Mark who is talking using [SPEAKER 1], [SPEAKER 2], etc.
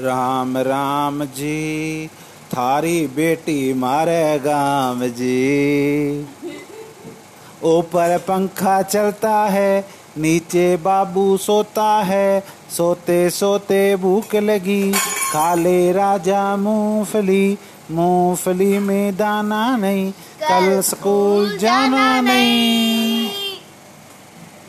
[SPEAKER 1] राम राम जी थारी बेटी मारे गाम जी। ऊपर पंखा चलता है नीचे बाबू सोता है सोते सोते भूख लगी। काले राजा मूंगफली मूंगफली में दाना नहीं कल स्कूल जाना नहीं।